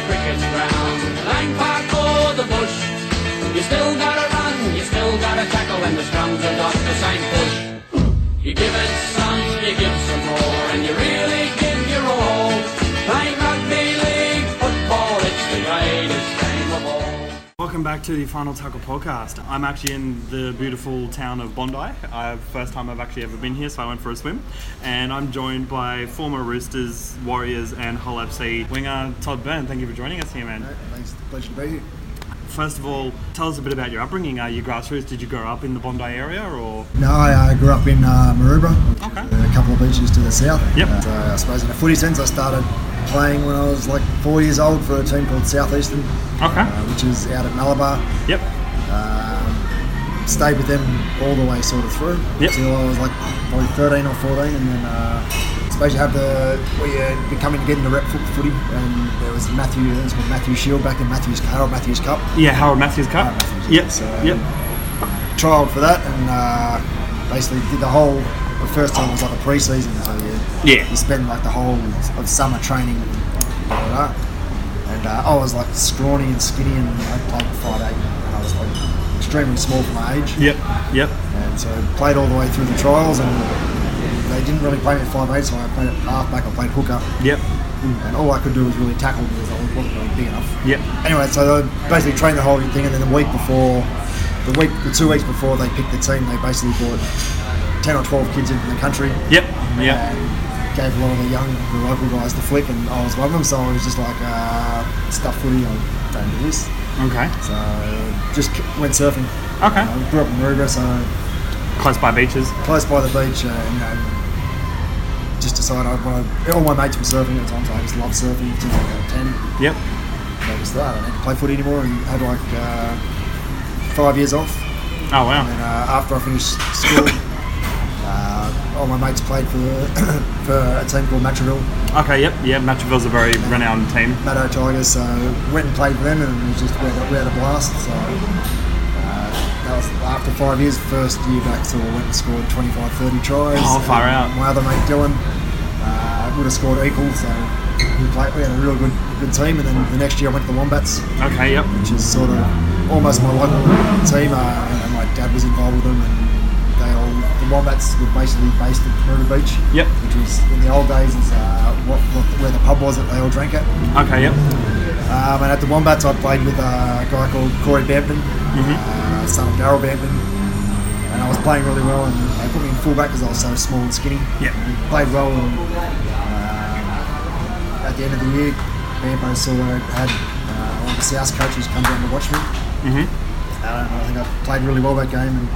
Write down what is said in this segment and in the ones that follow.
the cricket ground. Back to the Final Tackle podcast. I'm actually in the beautiful town of Bondi. Uh, first time I've actually ever been here, so I went for a swim. And I'm joined by former Roosters, Warriors, and Hull FC winger Todd Byrne. Thank you for joining us here, man. Thanks, pleasure to be here. First of all, tell us a bit about your upbringing. Are you grassroots? Did you grow up in the Bondi area, or No, I uh, grew up in uh, Maroubra, Okay. a couple of beaches to the south. Yep. Uh, so I suppose in a footy sense, I started playing when I was like four years old for a team called Southeastern, okay? uh, which is out at Malabar. Yep. Um, stayed with them all the way sort of through Yep. until I was like probably 13 or 14, and then uh, I suppose you have the we uh, becoming getting the rep foot footy, and there was Matthew, it was called Matthew Shield back in Matthews Harold Matthews Cup. Yeah, Harold Matthews Cup. Harold Matthews, Yep. So, yep. trialled for that and uh, basically did the whole. The first time was like a pre-season, so you, Yeah. you spend like the whole of summer training, and uh, I was like scrawny and skinny, and I played five eight, and I was like extremely small for my age, Yep. Yep. and so played all the way through the trials, and they didn't really play me at five eight, so I played at halfback, I played hooker, Yep. and all I could do was really tackle because I wasn't really big enough Yep. anyway, so I basically trained the whole thing, and then the week before, the week, the two weeks before they picked the team, they basically brought ten or twelve kids in the country Yep. And gave a lot of the young, the local guys the flick, and I was one of them. So I was just like, uh, stuff footy, I don't do this. Okay. So just went surfing. Okay. I grew up in Maroubra, so Close by beaches. close by the beach, uh, and uh, just decided I wanted. All my mates were surfing at the time, so I just loved surfing since I was ten. Yep. So I just thought I didn't play footy anymore, and had like uh, five years off. Oh wow. And uh, after I finished school, uh, all my mates played for for a team called Matraville, Okay. Yep. Yeah. Matraville's a very renowned team. Maddo Tigers. So went and played for them, and it was just we had, we had a blast. So uh, that was after five years, first year back, so I went and scored 25, 30 tries. Oh, far out. My other mate Dylan uh, would have scored equal, so we played. We had a real good good team, and then the next year I went to the Wombats. Okay. Yep. which is sort of almost my local team. Uh, and my dad was involved with them, and they all the Wombats were basically based at Maroubra Beach. Yep. Which was in the old days is uh, what, what, where the pub was that they all drank at. Okay. Yep. Um, and at the Wombats, I played with a guy called Corey Bampton, uh, son of Daryl Bampton. And I was playing really well, and they put me in fullback because I was so small and skinny. Yep. Played well, and uh, at the end of the year, Bampo saw I had uh, one of the South coaches come down to watch me. Mhm. Uh, I think I played really well that game, and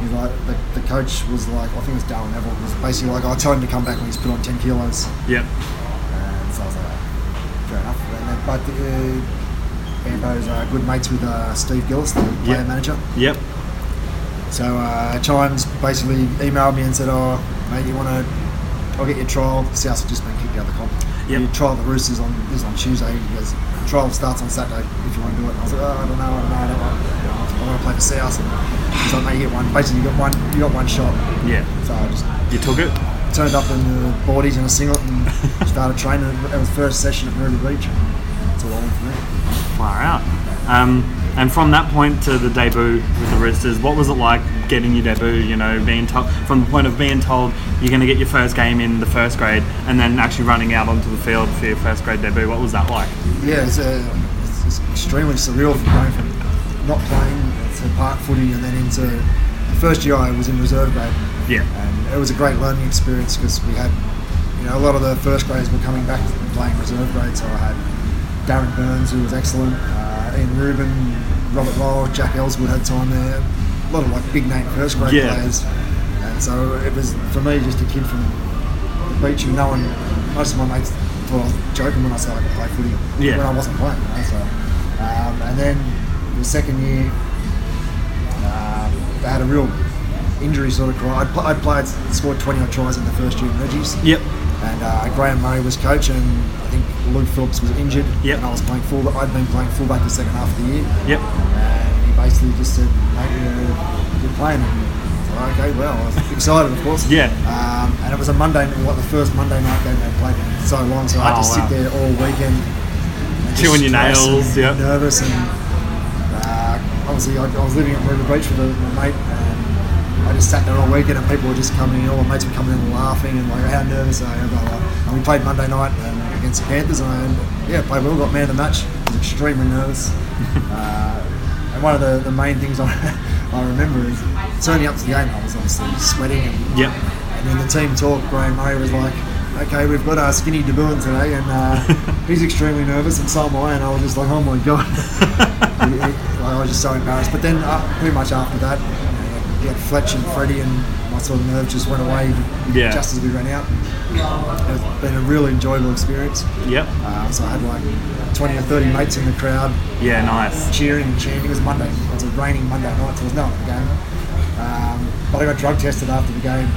he's like, the, the coach was like, I think it was Darren Neville, was basically like, I told him to come back when he's put on 10 kilos. Yep. And so I was like, fair enough. And then, but uh, Bambo's uh, good mates with uh, Steve Gillis, the player Yep. manager. Yep. So uh, Chimes basically emailed me and said, "Oh, mate, you want to? I'll get your trial. South have just been kicked out of the comp. Yep. Your trial the Roosters on is on Tuesday. He goes, trial starts on Saturday if you want to do it. And I was like, oh, I don't know, I don't know, I don't know. I want to play for South. And he's like, mate, you get one. Basically, you got one. You got one shot. Yeah. So I just You took it. turned up in the boardies and a singlet and started training. It was first session at Maroubra Beach. That's all I went for me. Far out. Um, and from that point to the debut with the Roosters, what was it like getting your debut? You know, being told from the point of being told you're going to get your first game in the first grade, and then actually running out onto the field for your first grade debut. What was that like? Yeah, it's, uh, it's, it's extremely surreal from going from not playing park footy and then into the first year I was in reserve grade. Yeah. And it was a great learning experience because we had, you know, a lot of the first graders were coming back and playing reserve grade. So I had Darren Burns, who was excellent, uh, Ian Rubin, Robert Lowell, Jack Elsegood had time there. A lot of like big name first grade Yeah. players. And so it was, for me, just a kid from the beach who no one, most of my mates thought I was joking when I said I could play footy Yeah. when I wasn't playing. You know, so, um, and then the second year, they had a real injury sort of cry. Pl- I'd played, scored 20 odd tries in the first year in Reggie's. Yep. And uh, Graham Murray was coach, and I think Luke Phillips was injured. Yep. And I was playing fullback. I'd been playing fullback the second half of the year. Yep. And he basically just said, "Mate, you're, you're playing." And I was like, okay, well, I was excited, of course. Yeah. Um, and it was a Monday, like the first Monday night game they played in so long, so I had Oh, to wow. sit there all weekend Chewing your nails, yep. nervous, and obviously I, I was living at River Beach with a, a mate, and I just sat there all weekend, and people were just coming in, all my mates were coming in and laughing, and like how nervous I am. Blah, blah. And we played Monday night um, against the Panthers, and I, yeah, played well, got man of the match. was extremely nervous. uh, and one of the, the main things I, I remember is turning up to the game, I was obviously sweating, and, Yep. and then the team talk, Graham Murray was like, okay, we've got our skinny DeBuin today, and uh, he's extremely nervous, and so am I, and I was just like, oh my god. I was just so embarrassed. But then, uh, pretty much after that, you, know, had Fletch and Freddie, and my sort of nerves just went away Yeah. just as we ran out. It's been a really enjoyable experience. Yep. Uh, so I had like 20 or 30 mates in the crowd Yeah, nice. cheering and chanting. It was Monday. It was a raining Monday night, so there was no one at the game. Um, but I got drug tested after the game.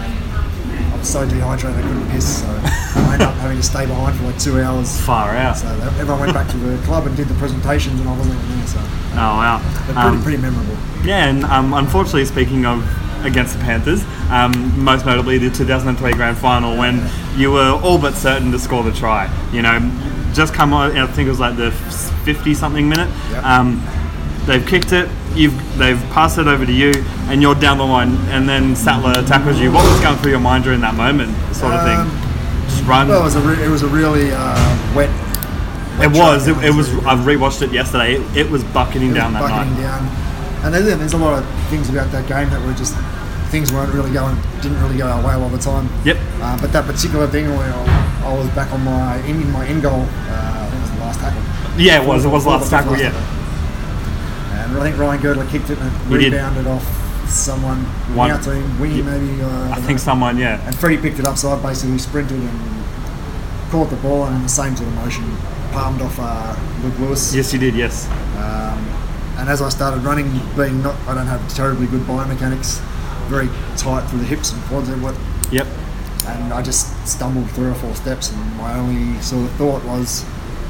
Was so dehydrated I couldn't piss, so I ended up having to stay behind for like two hours. Far out. So that- everyone went back to the club and did the presentations, and I wasn't even there. So Oh wow. pretty, Um, pretty memorable. Yeah, and um, unfortunately, speaking of against the Panthers, um, most notably the 2003 Grand Final, when you were all but certain to score the try. You know, just come on. I think it was like the 50 something minute. Yep. They've kicked it. You've they've passed it over to you, and you're down the line. And then Sattler tackles you. What was going through your mind during that moment, sort of Um, thing? Just run. Well, it was a re- it was a really uh, wet. it was. It, it was. I've rewatched it yesterday. It, it was bucketing It was down that bucketing night. down. And there's, there's a lot of things about that game that were just things weren't really going, didn't really go our way all the time. Yep. Uh, but that particular thing where I, was back on my in, my end goal, uh, I think it was the last tackle. Yeah, it was. It was last fourth tackle. Yeah. And I think Ryan Girdler kicked it and it He did. rebounded off someone One- in our team, wingy Yep. maybe. Uh, I think someone. Yeah. And Freddie picked it up, so I basically sprinted and caught the ball and in the same sort of motion palmed off uh, Luke Lewis. Yes, you did. Yes. Um, and as I started running, being not, I don't have terribly good biomechanics, very tight through the hips and quads and what, Yep. and I just stumbled three or four steps, and my only sort of thought was,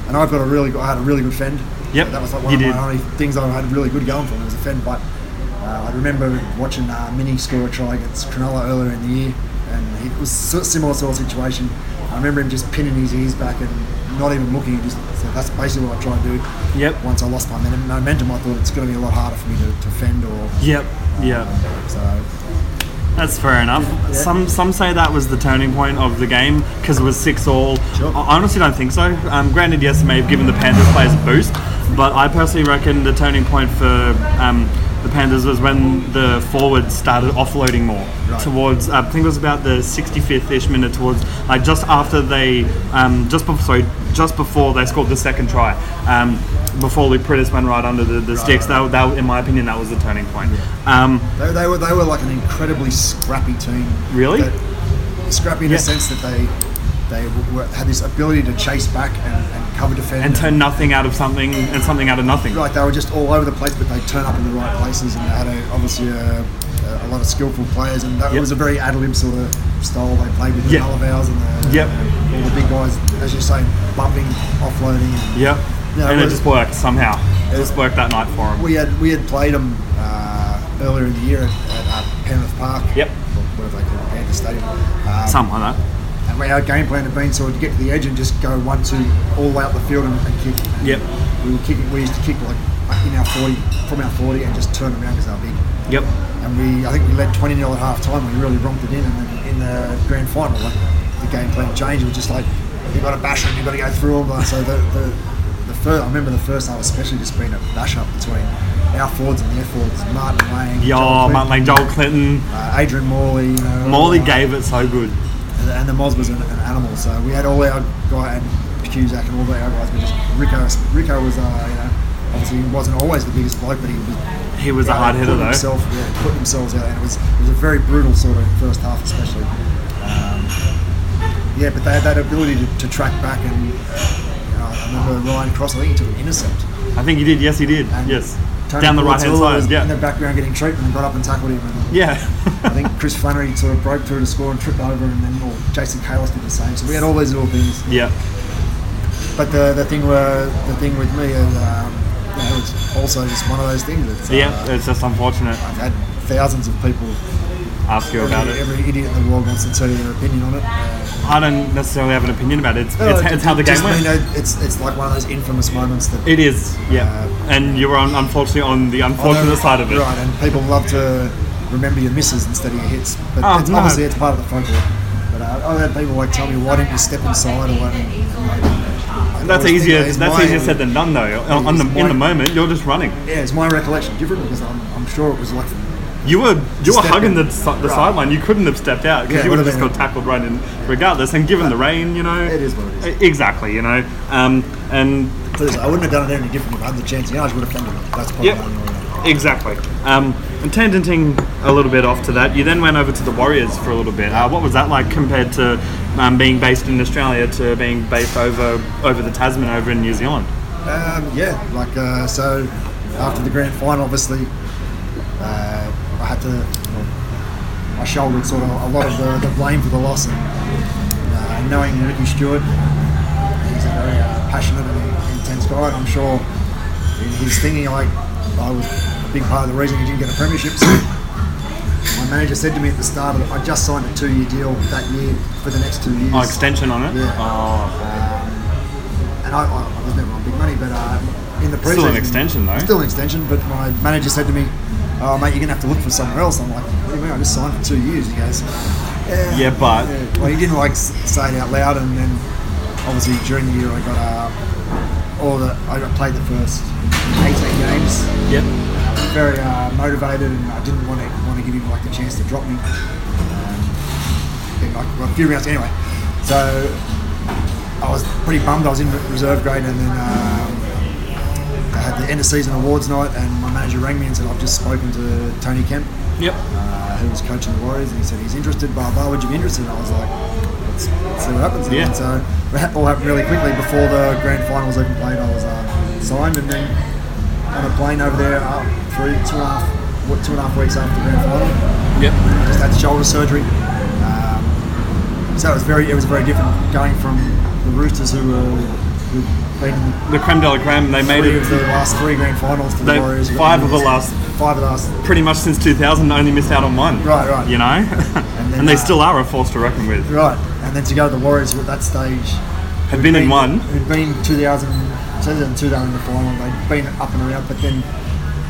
and I've got a really, good, I had a really good fend. Yep, That was like one of did. my only things I had really good going for was a fend. But uh, I remember watching uh, Mini score a try against Cronulla earlier in the year, and it was a similar sort of situation. I remember him just pinning his ears back and not even looking. Just so that's basically what I tried to do. Yep. Once I lost my momentum, I thought it's going to be a lot harder for me to, to fend or. Yep. Yeah. So That's fair enough. Some some say that was the turning point of the game because it was six all. Sure. I honestly don't think so. Um, granted, yes, it may have given the Panthers players a boost, but I personally reckon the turning point for um, the Panthers was when the forwards started offloading more Right. towards. Uh, I think it was about the 65th ish minute towards like just after they um, just before sorry, just before they scored the second try. Um, before Luke Priddis went right under the, the sticks, that, that, in my opinion, that was the turning point. Um, they, they were they were like an incredibly scrappy team. Really? That- scrappy in Yeah. the sense that they they were, had this ability to chase back and, and cover defend and turn nothing out of something and something out of nothing. like they were just all over the place, but they turn up in the right places, and they had a, obviously a, a lot of skillful players, and that Yep. was a very ad lib sort of style they played with the Yep. Malavals and the, Yep. all the big guys, as you say, bumping, offloading. And Yep. Yeah, and it it just worked somehow. It just worked that night for them. we had we had played them uh, earlier in the year at, at uh, Penrith Park. Yep. or Whatever they call it, Panther Stadium. Um, Something like that. Our game plan had been sort of to get to the edge and just go one, two, all the way up the field and, and kick. Yep. We were kicking. We used to kick like in our forty, from our forty, and just turn around because they were big. Yep. And we, I think we led twenty 0 at half time. We really romped it in, and then in the grand final, like the game plan changed. It was just like you've got to bash them, You've got to go through them. So the the the first, I remember the first half especially just being a bash up between our forwards and their forwards. Martin Yo, Joel Martin Clinton, Joel Clinton. uh, Adrian Morley. You know, Morley uh, gave it so good. And, the Moz was an, an animal. So we had all our guy and Cusack and all the our guys. But just Rico, Rico was, uh, you know, obviously he wasn't always the biggest bloke, but he was. He was a hard hitter though. Himself, yeah, putting themselves out, and it was it was a very brutal sort of first half, especially. Um, yeah, but they had that ability to, to track back, and you know, I remember Ryan Cross. I think he took an intercept. I think he did. Yes, he did. And yes. Tony Down the right hand side. in the background getting treatment and got up and tackled him. And Yeah. I think Chris Flannery sort of broke through to score and tripped over, and then or Jason Cayless did the same. So we had all these little things. yeah. But the, the thing were the thing with me is um, you know, it's also just one of those things. It's, Yeah. uh, It's just unfortunate. I've had thousands of people, Ask you about every, it. every idiot in the world wants to tell you their opinion on it. I don't necessarily have an opinion about it. It's, No, it's, it's how the game went. You know, it's it's like one of those infamous moments that It is, yeah. Uh, and you were on, unfortunately on the unfortunate side of it. Right, and people love to remember your misses instead of your hits. But Oh, it's, no. obviously it's part of the folklore. But uh, I've had people like tell me, why didn't you step inside or why didn't you? I That's easier. That's my- easier said than done, though. On, the, it's in the moment, you're just running. Yeah, it's my recollection different? Because I'm, I'm sure it was like You were you were hugging in. the, the Right. sideline. You couldn't have stepped out because Yeah, you would have just got tackled right in, regardless. And given the rain, you know, It is what it is. Exactly, you know, um, and I wouldn't have done it any different if I had the chance. You know, I would have funded it. That's probably Yep. the only way. Exactly. Um, and tangenting a little bit off to that, you then went over to the Warriors for a little bit. Uh, what was that like compared to um, being based in Australia to being based over over the Tasman over in New Zealand? Um, yeah, like uh, so after the grand final, obviously, uh, I had to. I shouldered sort of a lot of the, the blame for the loss, and uh, knowing Ricky Stuart, he's a very uh, passionate and intense guy. And I'm sure in his thinking, like I was a big part of the reason he didn't get a premiership. So my manager said to me at the start, of it, I just signed a two-year deal that year for the next two years. Oh, extension on it. Yeah. Oh, and I, I, was never on big money, but uh, in the Still an extension, though. Still an extension, but my manager said to me, "Oh, mate, you're gonna have to look for somewhere else." I'm like, "What do you mean? I just signed for two years." He goes, "Yeah, Yeah, but- yeah." Well, he didn't like say it out loud, and then obviously during the year I got uh, all the I got played the first 18 games. yep. Very uh, motivated, and I didn't want to want to give him like the chance to drop me. Um, in like well, a few rounds anyway. So I was pretty bummed. I was in reserve grade, and then um, I had the end of season awards night, and my manager rang me and said, "I've just spoken to Tony Kemp, Yep. uh, who was coaching the Warriors, and he said he's interested. Blah blah. Would you be interested?" And I was like, "Let's, let's see what happens." Yeah. And so it all happened really quickly. Before the grand final was even played, I was uh, signed, and then on a plane over there, uh, three, two and a half, what, two and a half weeks after the grand final Yep. just had shoulder surgery. Um, so it was very, it was very different going from the Roosters who were who'd been The creme de la creme. They made it. of the last three grand finals to the Warriors. five of the last- five of the last. pretty much since 2000. Only missed out on one. Right, right. You know, then, and, they uh, still are a force to reckon with. Right, and then to go to the Warriors at that stage Had been in one. who'd been 2000, 2002 they were in the final. They'd been up and around, but then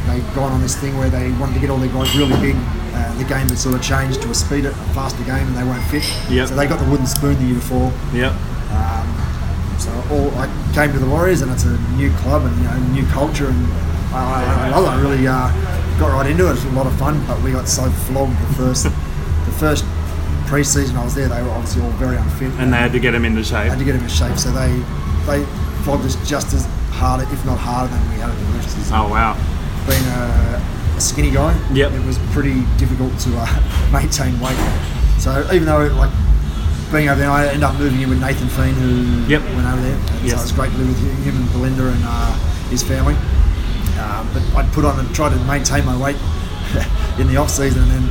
they'd gone on this thing where they wanted to get all their guys really big. Uh, the game had sort of changed to a speeder, a faster game, and they weren't fit. Yep. So they got the wooden spoon the year before. Yep. Um, so all I came to the Warriors, and it's a new club and you know new culture, and I, I, I love it. I really uh, got right into it. It was a lot of fun, but we got so flogged the first the first pre-season I was there. They were obviously all very unfit, And they had to get him into shape. had to get them in shape. So they they flogged us just as hard, if not harder, than we had at the Roosters. Oh wow. Being a, a skinny guy, Yep. it was pretty difficult to uh, maintain weight. So even though like being over there, I ended up moving in with Nathan Fien, who Yep. went over there. Yes. So it was great to live with him and Belinda and uh, his family. Um, but I'd put on and try to maintain my weight in the off season, and then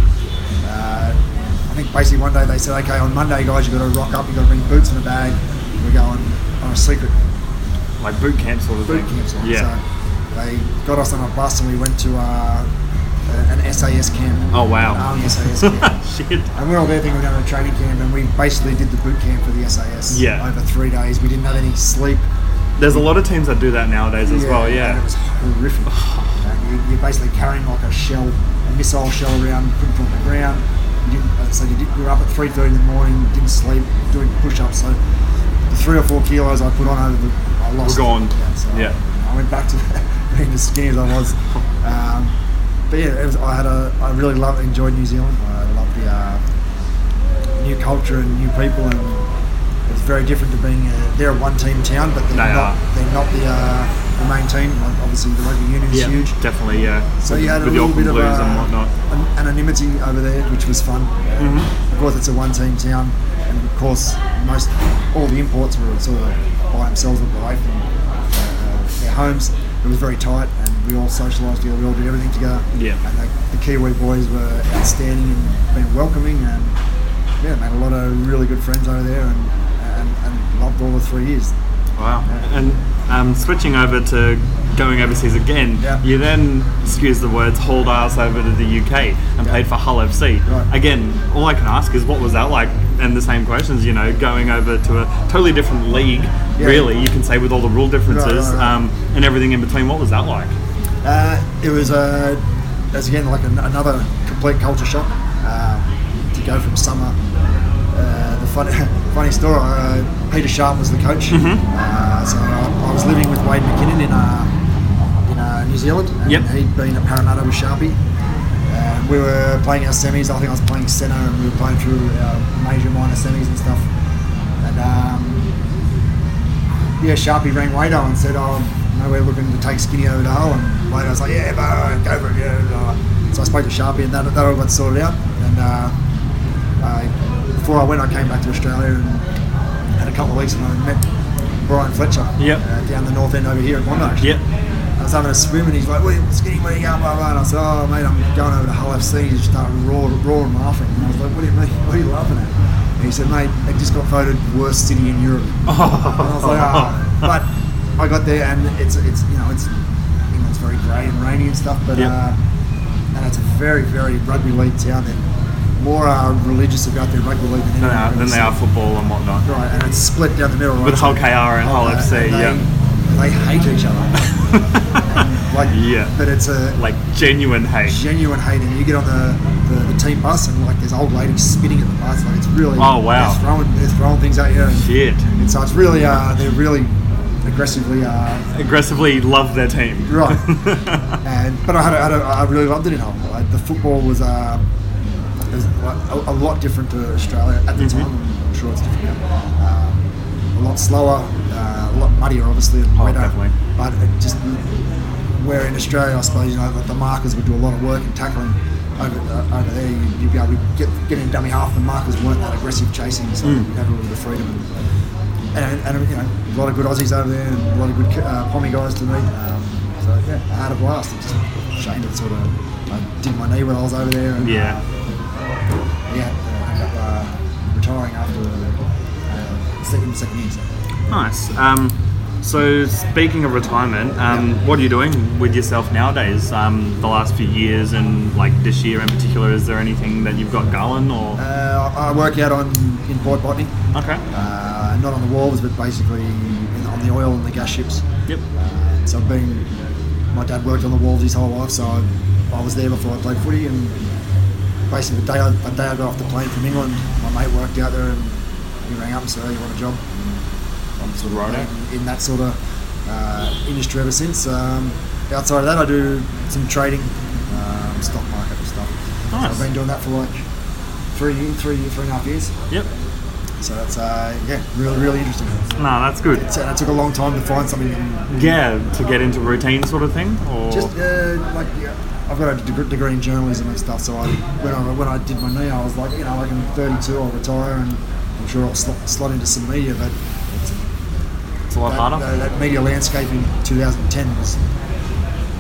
uh, I think basically one day they said, "Okay, on Monday, guys, you've got to rock up. You've got to bring boots in a bag. We're going on a secret Like boot camp sort of boot thing. camp. sort of. Yeah. So they got us on a bus and we went to uh, an SAS camp. Oh, wow. An Army SAS camp. Shit. And we were all there thinking we were going to a training camp, and we basically did the boot camp for the SAS Yeah. over three days. We didn't have any sleep. There's a lot of teams that do that nowadays as well. And it was horrific. you, you're basically carrying like a shell, a missile shell around, putting it on the ground. You didn't, uh, so you, did, you were up at 3.30 in the morning, didn't sleep, doing push-ups. So the three or four kilos I put on over the, I lost. Were gone. Yeah, so Yeah. I went back to being as skinny as I was. Um, but yeah, it was, I had a, I really loved, enjoyed New Zealand. I loved the uh, new culture and new people, and it's very different to being. A, they're a one-team town, but they're They not. are. They're not the, uh, the main team. Like obviously, the rugby union is Yeah. huge. Definitely. Yeah. So you had a little bit of Blues uh, and whatnot. an- anonymity over there, which was fun. Mm-hmm. Of course, it's a one-team town, and of course, most all the imports were sort of by themselves away from uh, their homes. It was very tight, and we all socialised together. We all did everything together. Yeah. And the, the Kiwi boys were outstanding and been welcoming, and yeah, made a lot of really good friends over there, and and, and loved all the three years. Wow. And um, switching over to going overseas again, Yeah. you then, excuse the words, hauled ass over to the UK and Yeah. played for Hull FC. Right. Again, all I can ask is what was that like and the same questions. You know, going over to a totally different league, really, you can say with all the rule differences right, right. Um, and everything in between. What was that like? Uh, it was uh, as again like an, another complete culture shock um, to go from summer. Uh, the funny, funny story. Uh, Peter Sharp was the coach, uh, so I, I was living with Wade McKinnon in uh, in uh, New Zealand, and Yep. he'd been at Parramatta with Sharpie. And we were playing our semis. I think I was playing centre, and we were playing through our major, minor semis and stuff. And um, yeah, Sharpie rang Wado and said, "Oh, no, we're looking to take Skinny over to Hull." And later I was like, "Yeah, bro, go for it." Yeah. blah, blah." So I spoke to Sharpie, and that, that all got sorted out. And uh, I, before I went, I came back to Australia and had a couple of weeks, and I met Brian Fletcher Yep. uh, down the north end over here at Bondi. Yep. I was having a swim, and he's like, "Where, Skinny, where you going?" Blah, blah. And I said, "Oh, mate, I'm going over to Hull FC." He just started roaring, roaring laughing. And I was like, "What do you mean? What are you laughing at?" And he said, "Mate, they just got voted worst city in Europe." And I was like, oh. but I got there and it's it's you know it's you know it's very grey and rainy and stuff, but Yep. uh, and it's a very very rugby league town. They're more uh, religious about their rugby league than are, I've than they are football and whatnot. Right, and it's split down the middle. Right, With Hull KR and Hull FC, yeah. they hate each other. Like, Yeah. but it's a Like genuine hate. genuine hate, and you get on the, the, the team bus and like there's old ladies spitting at the bus, like it's really Oh, wow. they're throwing they're throwing things at you. And, Shit. and so it's really uh, they're really aggressively uh, Aggressively love their team. Right. and but I had, a, had a, I really loved it in Hull. Like, the football was, uh, was a, a lot different to Australia at the Mhm. time. I'm sure it's different now. Um, a lot slower, uh, a lot muddier, obviously, and Oh, wetter. definitely. But it just where in Australia, I suppose you know like the markers would do a lot of work in tackling. Over, uh, over there, you- you'd be able to get, get in dummy half. The markers weren't that aggressive chasing, so Mm. you'd have a little bit of freedom. And, and, and you know, a lot of good Aussies over there, and a lot of good uh, Pommy guys to meet. Um, so yeah, I had a blast. It's just a shame that sort of I did my knee when I was over there. And, Yeah. yeah, I ended up uh, retiring after uh, second second year. So. Nice. Um, so speaking of retirement, um, what are you doing with yourself nowadays? Um, the last few years and like this year in particular, is there anything that you've got going or? Uh, I work out on in Port Botany, Okay. Uh, not on the wharves, but basically in, on the oil and the gas ships. Yep. Uh, so I've been, my dad worked on the wharves his whole life, so I, I was there before I played footy. And basically, the day I, the day I got off the plane from England, my mate worked out there, and he rang up and said, "Oh, you want a job?" I'm sort of Righto. been in that sort of uh, industry ever since. Um, outside of that, I do some trading, um, stock market and stuff. So Nice. I've been doing that for like three, three, three and a half years. Yep. So that's uh, yeah, really, really interesting. No, that's good. So it took a long time to find something. Yeah, to get into routine sort of thing, or Just uh, like yeah, I've got a deg- degree in journalism and stuff. So I, when I when I did my knee, I was like, you know, like I'm 32, I'll retire, and I'm sure I'll slot, slot into some media. But it's, it's a lot that, harder. that, that media landscape in 2010 was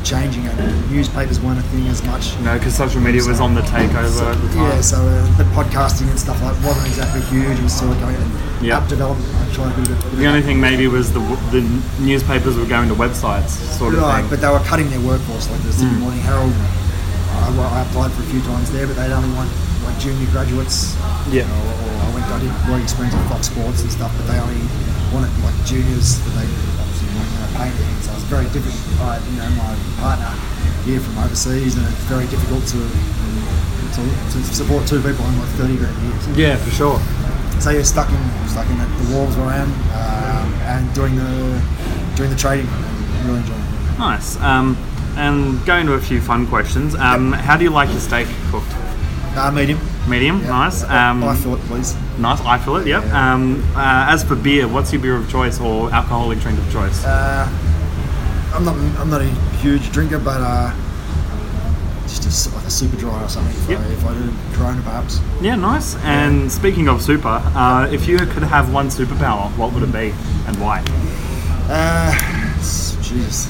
changing, and newspapers weren't a thing as much. You know, because social media was on the takeover at the time. Yeah, so uh, but podcasting and stuff like wasn't exactly huge. It was still going in Yeah. app development. I tried to do a bit The only thing maybe was the the newspapers were going to websites, sort of Right, thing. but they were cutting their workforce. Like the Sydney Mm. Morning Herald, I, I applied for a few times there, but they'd only want like junior graduates. Yeah. You know, or I went, I did work experience on Fox Sports and stuff, but they only wanted like juniors that they obviously weren't going to pay anything. So it was very difficult. I, you know, my partner here from overseas, and it's very difficult to to, to support two people on like thirty grand a year. Yeah, for sure. so you're stuck in stuck in the, the wolves where I am, um, and doing the doing the trading. and really enjoying it. Nice. Um, and going to a few fun questions. Um, How do you like your steak cooked? Uh, medium. Medium, Yeah. nice. I- Um, I fillet, please. nice. I feel it. Yep. Yeah. Um, uh, as for beer, what's your beer of choice or alcoholic drink of choice? Uh, I'm not I'm not a huge drinker, but uh, just a, like a super dry or something. If, Yep. I, if I do Corona, perhaps. yeah, nice. And speaking of super, uh, if you could have one superpower, what would it be and why? Uh, s- jeez.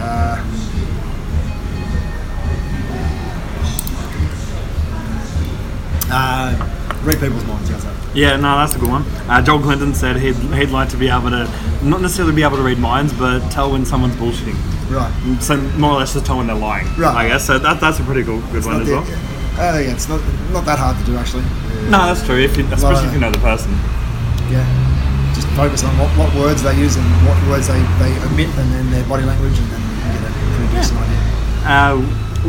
Uh, uh, read people's minds. How's that? Yeah, no, that's a good one. Uh, Joel Clinton said he'd, he'd like to be able to, not necessarily be able to read minds, but tell when someone's bullshitting. Right. So more or less just tell when they're lying. Right. I guess so. That, that's a pretty cool, good one as well. Uh, yeah, it's not not that hard to do actually. No, that's true. If you, especially if you know the person. Yeah. Just focus on what, what words they use and what words they, they omit and then their body language and then you get a pretty decent idea. Uh,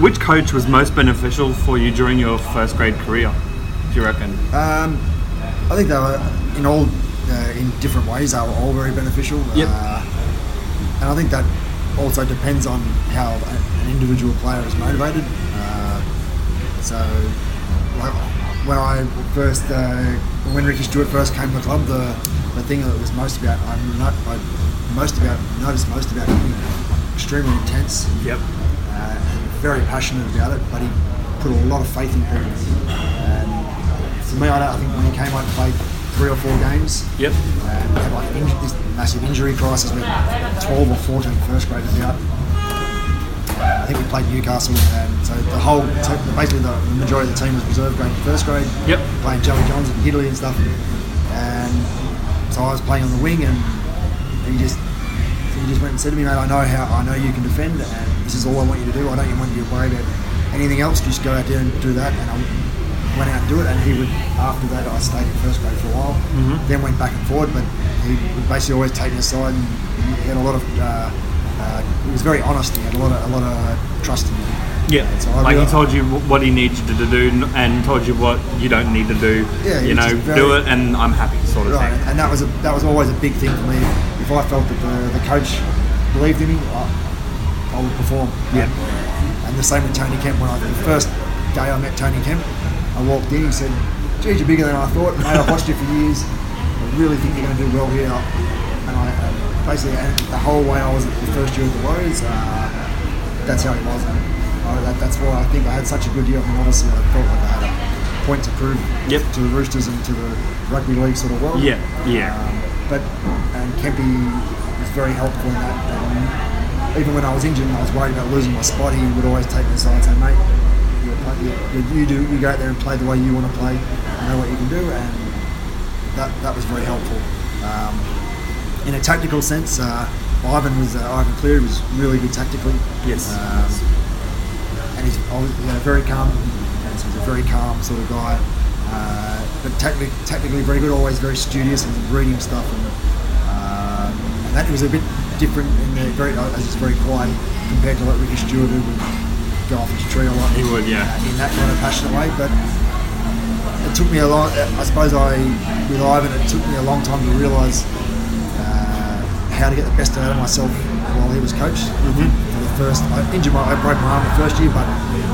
which coach was most beneficial for you during your first grade career? Do you reckon? Um, I think they were in all uh, in different ways. They were all very beneficial. Yep. Uh, and I think that also depends on how an individual player is motivated. Uh, so, like, when I first, uh, when Ricky Stuart first came to the club, the, the thing that was most about, I, not, I most about noticed most about him, extremely intense, Yep. uh, and very passionate about it, but he put a lot of faith in people. And for me, I, don't, I think when he came out and played three or four games, Yep. and had like inj- this massive injury crisis with 12 or 14 first graders out. I think we played Newcastle, and so the whole, te- basically the, the majority of the team was reserve grade first grade, Yep. playing Joey Johns and Italy and stuff. And so I was playing on the wing, and he just he just went and said to me, mate, I know how I know you can defend, and this is all I want you to do. I don't even want you to worry about anything else. Just go out there and do that. And I went out and do it. And he would after that I stayed in first grade for a while, then went back and forward. But he would basically always take me aside, and he had a lot of. Uh, uh, he was very honest. He had a lot of a lot of trust in me. Yeah. So like he told you what he needs you to do and told you what you don't need to do. Yeah, You know, very- do it and I'm happy, sort of Right, thing. and that was a, that was always a big thing for me. If I felt that the, the coach believed in me, I, I would perform. Yeah. And the same with Tony Kemp. When I the first day I met Tony Kemp, I walked in. He said, "Geez, you're bigger than I thought. Mate, I've watched you for years. I really think you're going to do well here." And I uh, basically and the whole way I was the first year of the Warriors, uh, that's how it was. And I, that, that's why I think I had such a good year. I mean, obviously I felt like I had a point to prove Yep. to the Roosters and to the rugby league sort of world. Yeah, yeah. Um, but and Kempy was very helpful in that. And even when I was injured and I was worried about losing my spot, he would always take me aside and say, "Mate, you, you, you do. You go out there and play the way you want to play. I know what you can do." And that that was very helpful. Um, in a tactical sense, uh, Ivan was uh, Ivan Cleary was really good tactically. Yes. Um, and he's always, you know, very calm. He's he's a very calm sort of guy, uh, but technically, technically very good. Always very studious and reading stuff, and, um, and that was a bit different in the very as it's very quiet compared to like Ricky Stuart who would go off his tree a lot. He would, yeah. in that kind of passionate way, but. It took me a long. I suppose I, with Ivan, it took me a long time to realise uh, how to get the best out of myself while he was coach. Mm-hmm. For the first, I injured my, I broke my arm the first year, but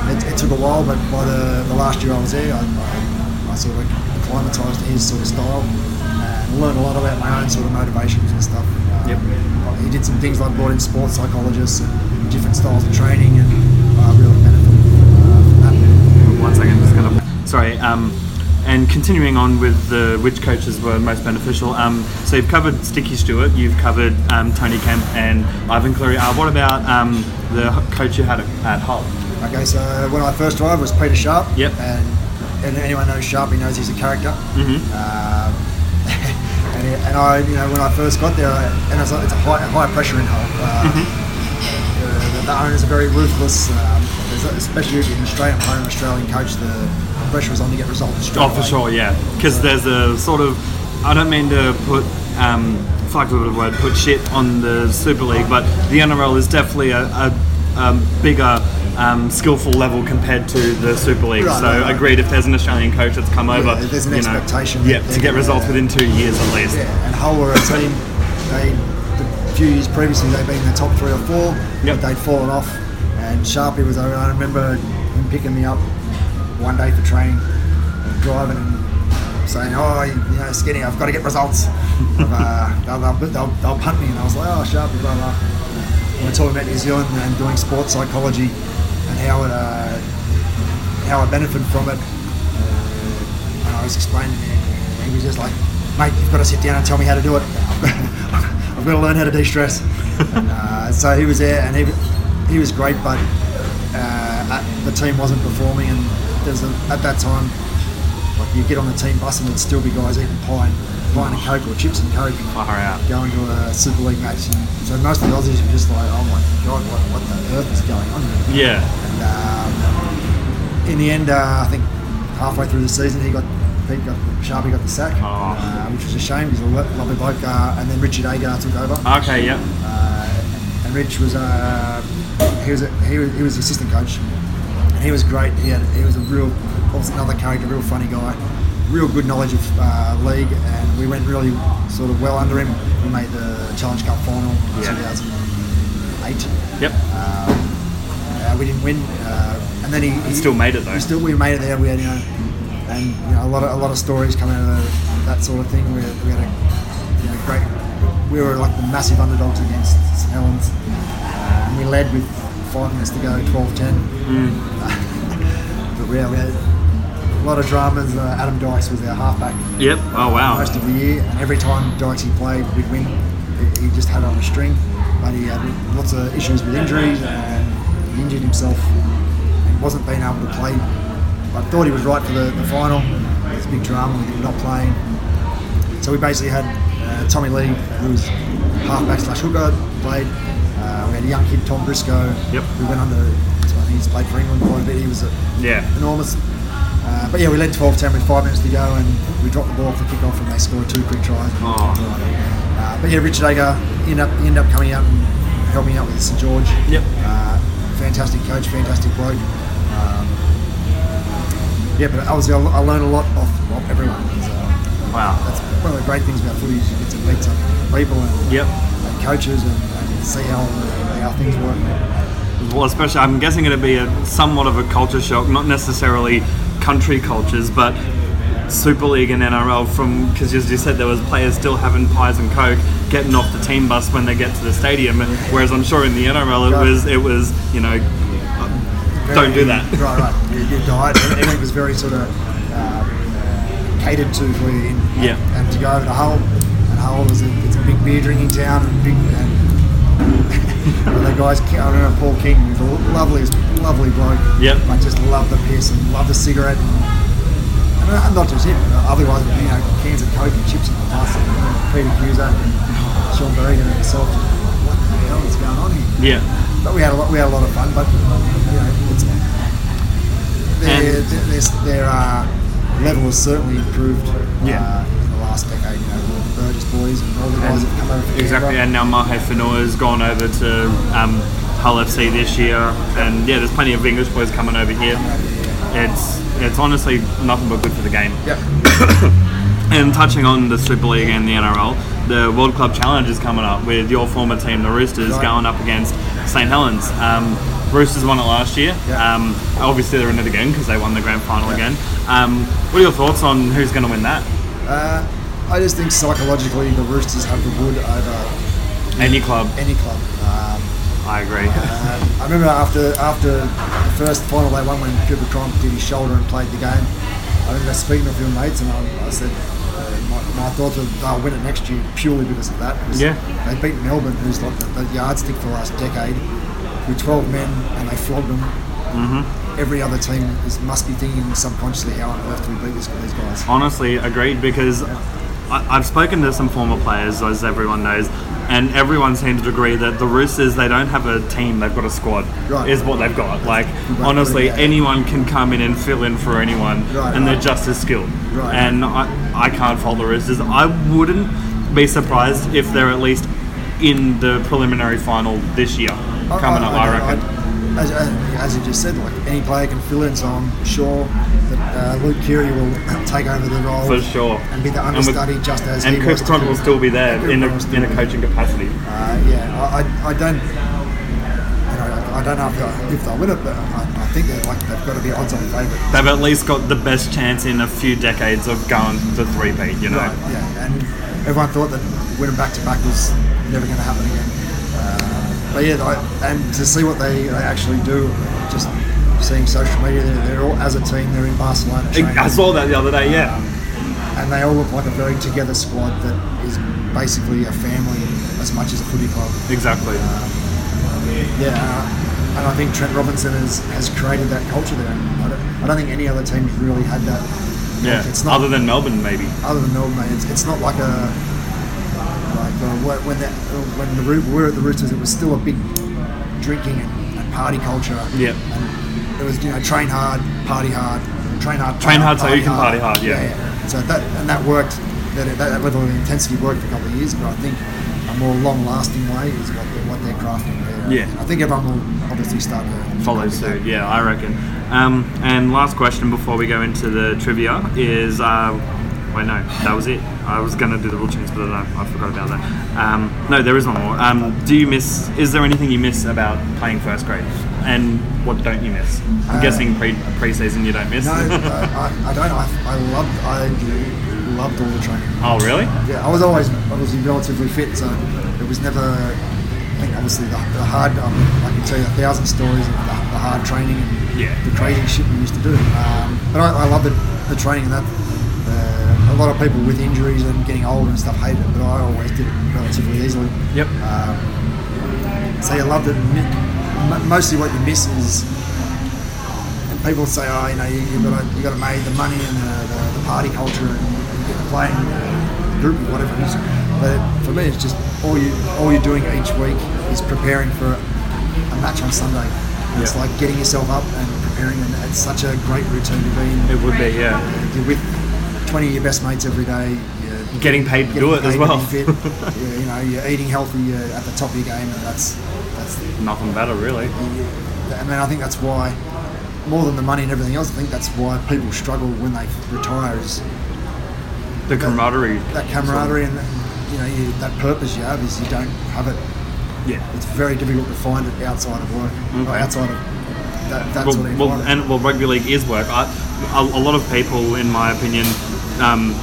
it, it took a while. But by the, the last year I was there, I, I, I sort of acclimatised to his sort of style and learned a lot about my own sort of motivations and stuff. Um, Yep. He did some things like brought in sports psychologists and different styles of training, and I really benefited uh, from that. One second, just gonna. Sorry. Um, and continuing on with the which coaches were most beneficial. Um, so you've covered Sticky Stuart, you've covered um, Tony Kemp and Ivan Cleary. Uh, what about um, the coach you had at, at Hull? Okay, so when I first arrived was Peter Sharp. Yep. And, and anyone knows Sharp, he knows he's a character. Mhm. Um, and, and I, you know, when I first got there, I, and it's a, it's a high, high pressure in Hull. Uh, Mm-hmm. The, owners are very ruthless, um, especially in Australian home Australian coach. The pressure is on to get results straight Oh, for sure, yeah. Because there's a sort of, I don't mean to put, um, fuck the word, put shit on the Super League, but the NRL is definitely a, a, a bigger, um, skillful level compared to the Super League. Right, so right, right. agreed, if there's an Australian coach that's come over, there's an you know, expectation yeah, to get results gonna- within two years at least. Yeah, and Hull were a team. They the few years previously they'd been in the top three or four, Yep. but they'd fallen off. And Sharpie was. I remember him picking me up one day for training, and driving and saying, "Oh, you know, Skinny, I've got to get results. Uh, they'll, they'll, they'll, they'll punt me." And I was like, "Oh, Sharpie, blah blah." And we're talking about New Zealand and doing sports psychology and how it uh, how I benefit from it. Uh, and I was explaining it, and he was just like, mate, you've got to sit down and tell me how to do it. I've got to learn how to de-stress. and, uh, so he was there, and he, he was great, but uh, the team wasn't performing, and there's a, at that time, like you get on the team bus and there'd still be guys eating pie and pie and coke or chips and coke Far out. going to a Super League match. And so most of the Aussies were just like, oh my god, what, what the earth is going on here? Yeah. And um, in the end, uh, I think halfway through the season, he got Pete got Sharpie got the sack, Oh. uh, which was a shame. He's a lovely bloke. Uh, and then Richard Agar took over. Okay, yeah. Uh, and Rich was uh, he was a, he was he was assistant coach, and he was great. He had he was a real was another character, real funny guy, real good knowledge of uh, league, and we went really sort of well under him. We made the Challenge Cup final in Yeah. 2008. Yep. Uh, we didn't win, uh, and then he, he still made it, though. We still we made it there. We had you know, and you know a lot of a lot of stories come out of the, that sort of thing. We, we had a you know, great. We were like the massive underdogs against St Helens, and we led with five minutes to go, 12-10. but yeah, we had a lot of dramas. Uh, Adam Dykes was our halfback Yep. Oh wow. most of the year, and every time Dykesy played, we'd win. He- He just had it on a string, but he had lots of issues with injuries, and he injured himself and wasn't being able to play. I thought he was right for the, the final. Was a big drama with him not playing. So we basically had uh, Tommy Lee, who was halfback slash hooker, played. Uh, we had a young kid, Tom Briscoe, Yep. who went under. He's played for England quite a bit. He was a, Yeah. enormous. Uh, but yeah, we led 12-10 with five minutes to go, and we dropped the ball for the kickoff, and they scored two quick tries. Oh. Uh, but yeah, Richard Agar ended up ended up coming out and helping out with St George. Yep. Uh, fantastic coach, fantastic bloke. Um, yeah, but obviously I, I learned a lot off, off everyone. So Wow. that's one of the great things about footy is you get to meet some people and, Yep. and coaches and, and see how how things work. Well, especially, I'm guessing it'd be a somewhat of a culture shock, not necessarily country cultures, but Super League and NRL. From because as you said, there was players still having pies and coke, getting off the team bus when they get to the stadium. Whereas I'm sure in the NRL, it was it was you know, don't do that. Right, right. Your, your diet, everything was very sort of um, catered to for you. In, Yeah. And to go over to Hull, and Hull is a, it's a big beer drinking town, and big. And, the guys, I remember Paul King, was the loveliest, lovely bloke. Yep. I just love the piss and love the cigarette. And, and not just him, otherwise, you know, cans of Coke and chips in the bus. And Peter Cusack and Shaun Berrigan and myself. What the hell is going on here? Yeah. But we had a lot, we had a lot of fun. But you know, their And- their, their uh, level has certainly improved. Yeah. Uh, in the last decade, you know, the Burgess boys and all the guys that have come over Exactly, Canberra. and now Mahe Fonua has gone over to um, Hull FC this year, and yeah, there's plenty of English boys coming over here. It's it's honestly nothing but good for the game. Yep. And touching on the Super League and the NRL, the World Club Challenge is coming up with your former team, the Roosters, Right. going up against St Helens. Um, Roosters won it last year. Yeah. Um, obviously, they're in it again because they won the grand final again. Um, what are your thoughts on who's going to win that? Uh, I just think psychologically the Roosters have the wood over Any club? any club. Um, I agree. Um, I remember after after the first final they won when Cooper Cronk did his shoulder and played the game. I remember speaking to a few mates and I, I said uh, my, my thoughts were they'll win it next year purely because of that. because Yeah. They beat Melbourne, who's like the, the yardstick for the last decade, with 12 men and they flogged them. Mm-hmm. Every other team is, must be thinking subconsciously how on earth do we beat this, these guys? Honestly, agreed because I, I've spoken to some former players, as everyone knows, and everyone seems to agree that the Roosters they don't have a team; they've got a squad. Right. Is what they've got. Like honestly, anyone can come in and fill in for anyone, Right, and they're just as skilled. Right. And I, I can't fault the Roosters. I wouldn't be surprised if they're at least in the preliminary final this year coming up. I, reckon. as, as, as you just said, like any player can fill in, so I'm sure that uh, Luke Keary will take over the role for sure. and be the And understudy just as and Chris Cronk will still be there in a, in a be coaching capacity. Uh, yeah, I, I, I don't. Know, I don't know if they'll, if they'll win it, but I, I think they're like they've got to be odds-on favourite. They've at least got the best chance in a few decades of going to three peat, you know. Right, yeah, and everyone thought that winning back to back was never going to happen again. But yeah, I, and to see what they, they actually do, just seeing social media, they're, they're all as a team. They're in Barcelona, training, I saw that the other day, yeah. and they all look like a very together squad that is basically a family as much as a footy club. Exactly. Yeah, uh, and I think Trent Robinson has, has created that culture there. I don't, I don't think any other team's really had that. Yeah. Like, it's not Other than Melbourne, maybe. other than Melbourne, mate, it's, it's not like a when that, when the Roo- we were at the Roosters, it was still a big drinking and, and party culture. Yeah. And it was you know train hard, party hard, train hard, Train hard so you can party hard, yeah. yeah. So that and that worked. That, that, that level of intensity worked for a couple of years, but I think a more long-lasting way is what they're, what they're crafting there. Yeah. I think everyone will obviously start to follow suit. Yeah, I reckon. Um, and last question before we go into the trivia is, uh, wait, no, that was it. I was going to do the rule change, but I, I forgot about that. Um, no, there is one more. Um, do you miss? Is there anything you miss about playing first grade? And what don't you miss? I'm Uh, guessing pre pre-season you don't miss. No, uh, I, I don't. I, I loved. I loved all the training. oh, really? Yeah, I was always obviously relatively fit, so it was never. I think obviously the, the hard. Um, I can tell you a thousand stories of the, the hard training and Yeah. the crazy shit we used to do. Um, but I, I love the, the training and that. Uh, a lot of people with injuries and getting older and stuff hate it, but I always did it relatively easily. Yep. Um, so you loved it. Mostly what you miss is, and people say, oh, you know, you, you got to you got to make the money and the, the, the party culture and get the playing group or whatever it is. But for me, it's just all you all you're doing each week is preparing for a match on Sunday. It's like getting yourself up and preparing, and it's such a great routine to be in. It would be, yeah. With 20 of your best mates every day. You're Getting paid to do it as well. fit. You know, you're eating healthy. You're at the top of your game, and that's that's. Nothing better, really. I mean, I think that's why, more than the money and everything else, I think that's why people struggle when they retire. Is The camaraderie. that camaraderie and you know you, that purpose you have is you don't have it. Yeah. It's very difficult to find it outside of work, or mm-hmm. outside of that, that well, sort of well, and well, rugby league is work. I, a, a lot of people, in my opinion, um,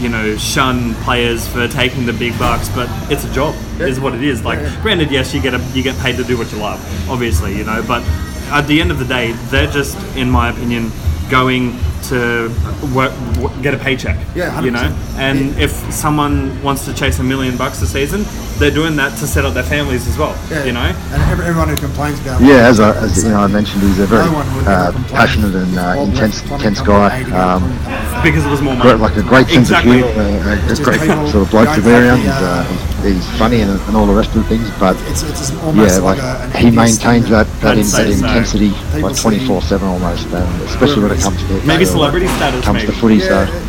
you know, shun players for taking the big bucks, but it's a job, is what it is. Like, Yeah, yeah. granted, yes, you get a, you get paid to do what you love, obviously, you know, but at the end of the day, they're just, in my opinion, going to work, w- get a paycheck. Yeah, you know, and Yeah. if someone wants to chase a million bucks a season, they're doing that to set up their families as well. Yeah. You know. and everyone who complains about Yeah, as, I, as you know, I mentioned, he's a very No one would ever uh, passionate and uh, intense, intense guy. Um. Because it was more money. like a great sense Exactly. of humour, uh, a Just great people sort of bloke to be around. the, He's, uh, uh, he's, he's funny and, and all the rest of the things, but It's, it's almost yeah, like, like a, he maintains that that, in, that so. intensity People like twenty four seven almost, and especially when it comes to Maybe to, celebrity status, comes maybe. to footy. Yeah, so and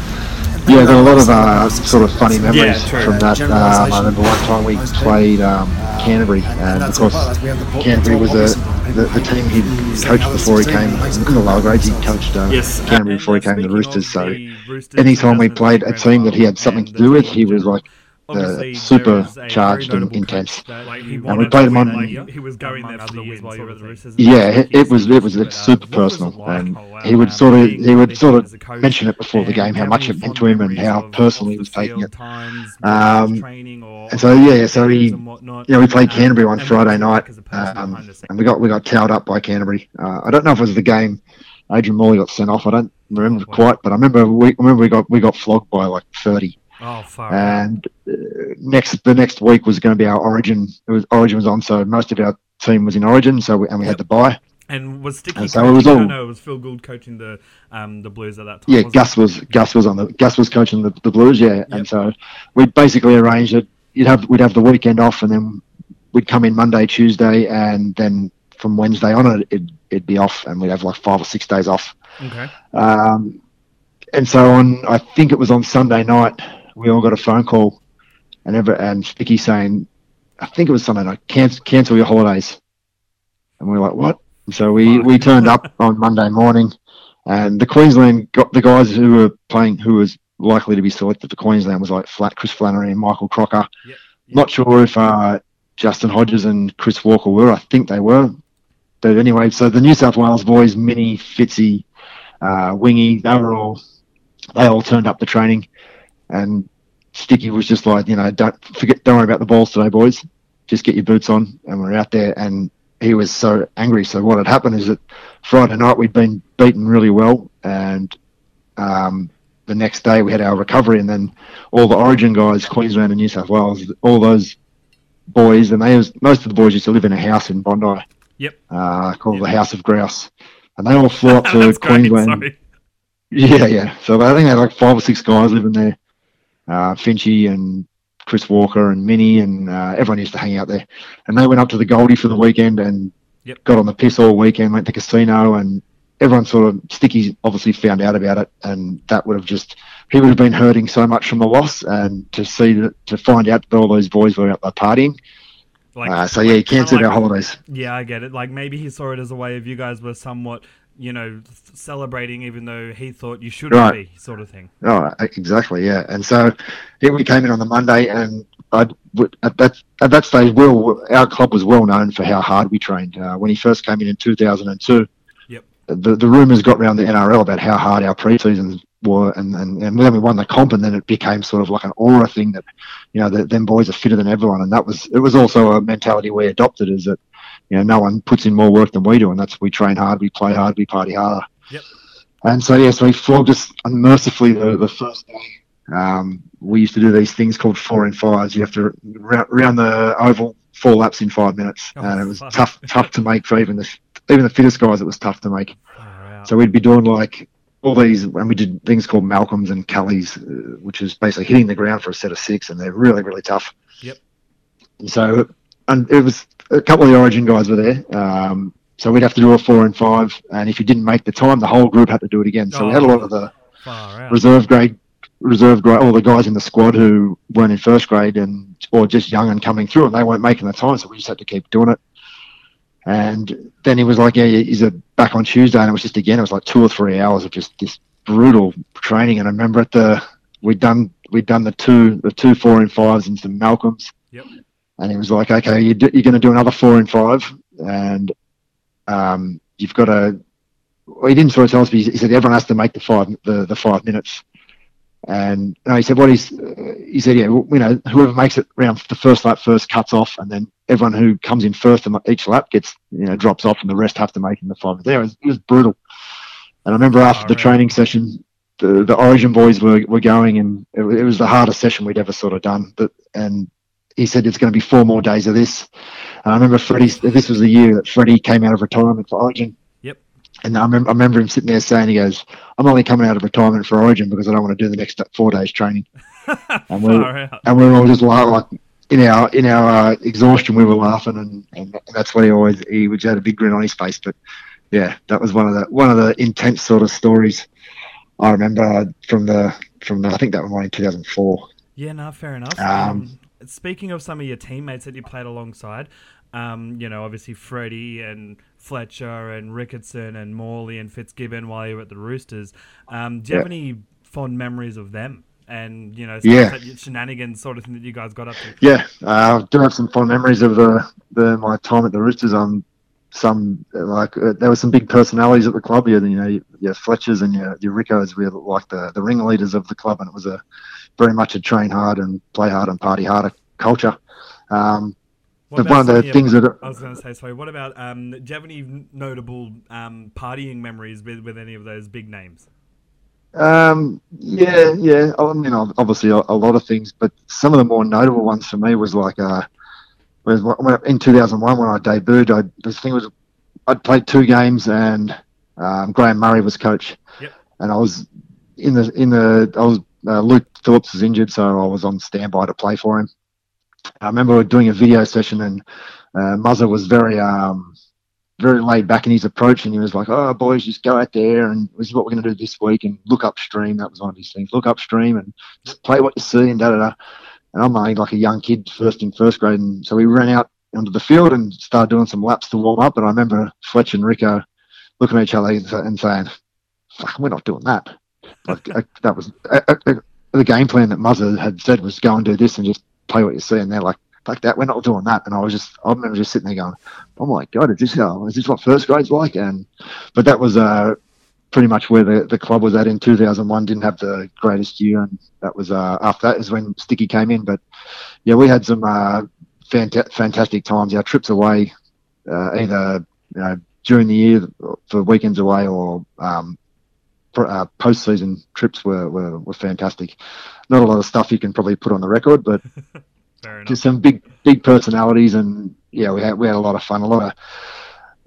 yeah, people there are a lot of uh, sort of funny memories Yeah, true. from that. Um, I remember one time we played um, Canterbury, and- and and that's of course all right, we have the po- Canterbury was a, the, the team he coached before he came that makes in the lower grades. He coached uh, Canterbury before he uh, came to the Roosters. So the Roosters anytime we played a team that he had something to do with, he was like obviously uh, super there is a charged and intense. that, like, And we played him on- like, he was going there for the win sort of thing. Yeah, it, it was it was it's super personal, and he would sort of he would sort of mention it before the game how much it meant to him and how personally he was taking it. Um, and so yeah, so he, you know, we played Canterbury on Friday night, um, and we got we got towed up by Canterbury. Uh, I don't know if it was the game Adrian Morley got sent off. I don't remember Oh, quite, but I remember we I remember we got we got flogged by like thirty. Oh, far. And uh, next the next week was going to be our Origin. It was Origin was on, so most of our team was in Origin. So we, and we had to buy. And was Sticky And so coaching? it was all- no, it was Phil Gould coaching the um, the Blues at that time. Yeah, Gus it? was Gus was on the Gus was coaching the, the Blues. Yeah, Yep. and so we basically arranged it. You'd have we'd have the weekend off, and then we'd come in Monday, Tuesday, and then from Wednesday on, it, it'd, it'd be off, and we'd have like five or six days off. Okay. Um, and so on, I think it was on Sunday night, we all got a phone call, and ever and Sticky saying, I think it was something like cancel cancel your holidays, and we are like, what? And so we we turned up on Monday morning, and the Queensland got the guys who were playing, who was likely to be selected for Queensland was like Flat Chris Flannery and Michael Crocker. Yep. Not sure if uh, Justin Hodges and Chris Walker were. I think they were. But anyway, so the New South Wales boys, Minnie, Fitzy, uh, Wingy, they were all they all turned up the training, and Sticky was just like, you know, don't forget, don't worry about the balls today, boys. Just get your boots on, and we're out there. And he was so angry. So what had happened is that Friday night we'd been beaten really well, and um, the next day we had our recovery, and then all the Origin guys, Queensland and New South Wales, all those boys, and they was most of the boys used to live in a house in Bondi, Yep. uh, called Yep. the House of Grouse, and they all flew up to great. Queensland. Yeah, yeah. So I think they had like five or six guys living there. Uh, Finchy and Chris Walker and Minnie and uh, everyone used to hang out there. And they went up to the Goldie for the weekend and Yep. got on the piss all weekend, went to the casino and everyone sort of Sticky obviously found out about it, and that would have just he would have been hurting so much from the loss, and to see that to find out that all those boys were out there partying. Like, Uh, so yeah, he cancelled like- our holidays. Yeah, I get it. Like maybe he saw it as a way of you guys were somewhat, you know, celebrating, even though he thought you shouldn't Right. be, sort of thing. Oh, exactly, yeah. And so here we came in on the Monday, and I at that at that stage, Will our club was well known for how hard we trained. Uh, when he first came in in 2002, Yep. the the rumours got around the NRL about how hard our pre-seasons were, and, and, and then we won the comp, and then it became sort of like an aura thing that, you know, that them boys are fitter than everyone, and that was it was also a mentality we adopted is that, you know, no one puts in more work than we do, and that's we train hard, we play hard, we party harder. Yep. And so yeah, so he flogged us unmercifully the, the first day. Um, we used to do these things called four and fives. You have to round, the oval four laps in five minutes, Oh, and it was fuck. tough tough to make for even the even the fittest guys. It was tough to make. Far out. So we'd be doing like all these, and we did things called Malcolms and Kellys, uh, which is basically hitting the ground for a set of six, and they're really, really tough. Yep. And so, and it was a couple of the Origin guys were there. Um, so we'd have to do a four and five, and if you didn't make the time, the whole group had to do it again. So we had a lot of the reserve grade, reserve grade, all the guys in the squad who weren't in first grade and or just young and coming through, and they weren't making the time, so we just had to keep doing it. And then he was like, "Yeah, it back on Tuesday?" And it was just again, it was like two or three hours of just this brutal training. And I remember at the we'd done we'd done the two the two four and fives and some Malcolms. Yep. And he was like, "Okay, you you're going to do another four and five, and um, you've got to." Well, he didn't sort of tell us, but he said everyone has to make the five the, the five minutes. And no, he said, "What he's," uh, he said, "Yeah, well, you know, whoever makes it around the first lap first cuts off, and then everyone who comes in first each lap gets, you know, drops off, and the rest have to make in the five." There, it was, it was brutal. And I remember after the Alright. training session, the the Origin boys were, were going, and it, it was the hardest session we'd ever sort of done. But and he said it's going to be four more days of this. And I remember Freddie. This was the year that Freddie came out of retirement for Origin. Yep. And I remember, I remember him sitting there saying, "He goes, I'm only coming out of retirement for Origin because I don't want to do the next four days training." And we and we were all just like, like in our in our uh, exhaustion, we were laughing, and, and that's what he always he would had a big grin on his face. But yeah, that was one of the one of the intense sort of stories I remember from the from the I think that was one in 2004. Yeah, no, fair enough. Um, Um, speaking of some of your teammates that you played alongside, um, you know, obviously Freddie and Fletcher and Ricketson and Morley and Fitzgibbon while you were at the Roosters. Um, do you have any fond memories of them? And you know, Yeah. shenanigans sort of thing that you guys got up to. Yeah, uh, I do have some fond memories of the, the my time at the Roosters. Um, some uh, like uh, there were some big personalities at the club. You, you know, your, your Fletchers and your your Rickos were like the the ringleaders of the club, and it was a very much a train hard and play hard and party harder culture. Um, What but one of the your- things that I was going to say, sorry. What about? Um, do you have any notable um, partying memories with, with any of those big names? Um, yeah, yeah. I mean, obviously a, a lot of things, but some of the more notable ones for me was like, uh, was when, in 2001 when I debuted. I the thing was, I'd played two games and um, Graham Murray was coach, Yep. and I was in the in the I was uh, Luke Phillips was injured, so I was on standby to play for him. I remember doing a video session and uh, Muzzer was very um, very laid back in his approach, and he was like, "Oh, boys, just go out there, and this is what we're going to do this week, and look upstream." That was one of his things. Look upstream and just play what you see, and da da da. And I'm only like a young kid, first in first grade, and so we ran out onto the field and started doing some laps to warm up. And I remember Fletch and Rico looking at each other and saying, "Fuck, we're not doing that." Like that was uh, uh, the game plan that Muzzer had said was go and do this and just play what you see, and they're like. Fuck that, we're not doing that. And I was just, I remember just sitting there going, oh my god, is this how is this what first grade's like? And but that was uh pretty much where the, the club was at in 2001. Didn't have the greatest year, and that was uh after that is when Sticky came in. But yeah, we had some uh fanta- fantastic times. Our trips away, uh, either you know during the year for weekends away or um uh, post-season trips were, were were fantastic. Not a lot of stuff you can probably put on the record, but just some big big personalities and yeah we had we had a lot of fun a lot of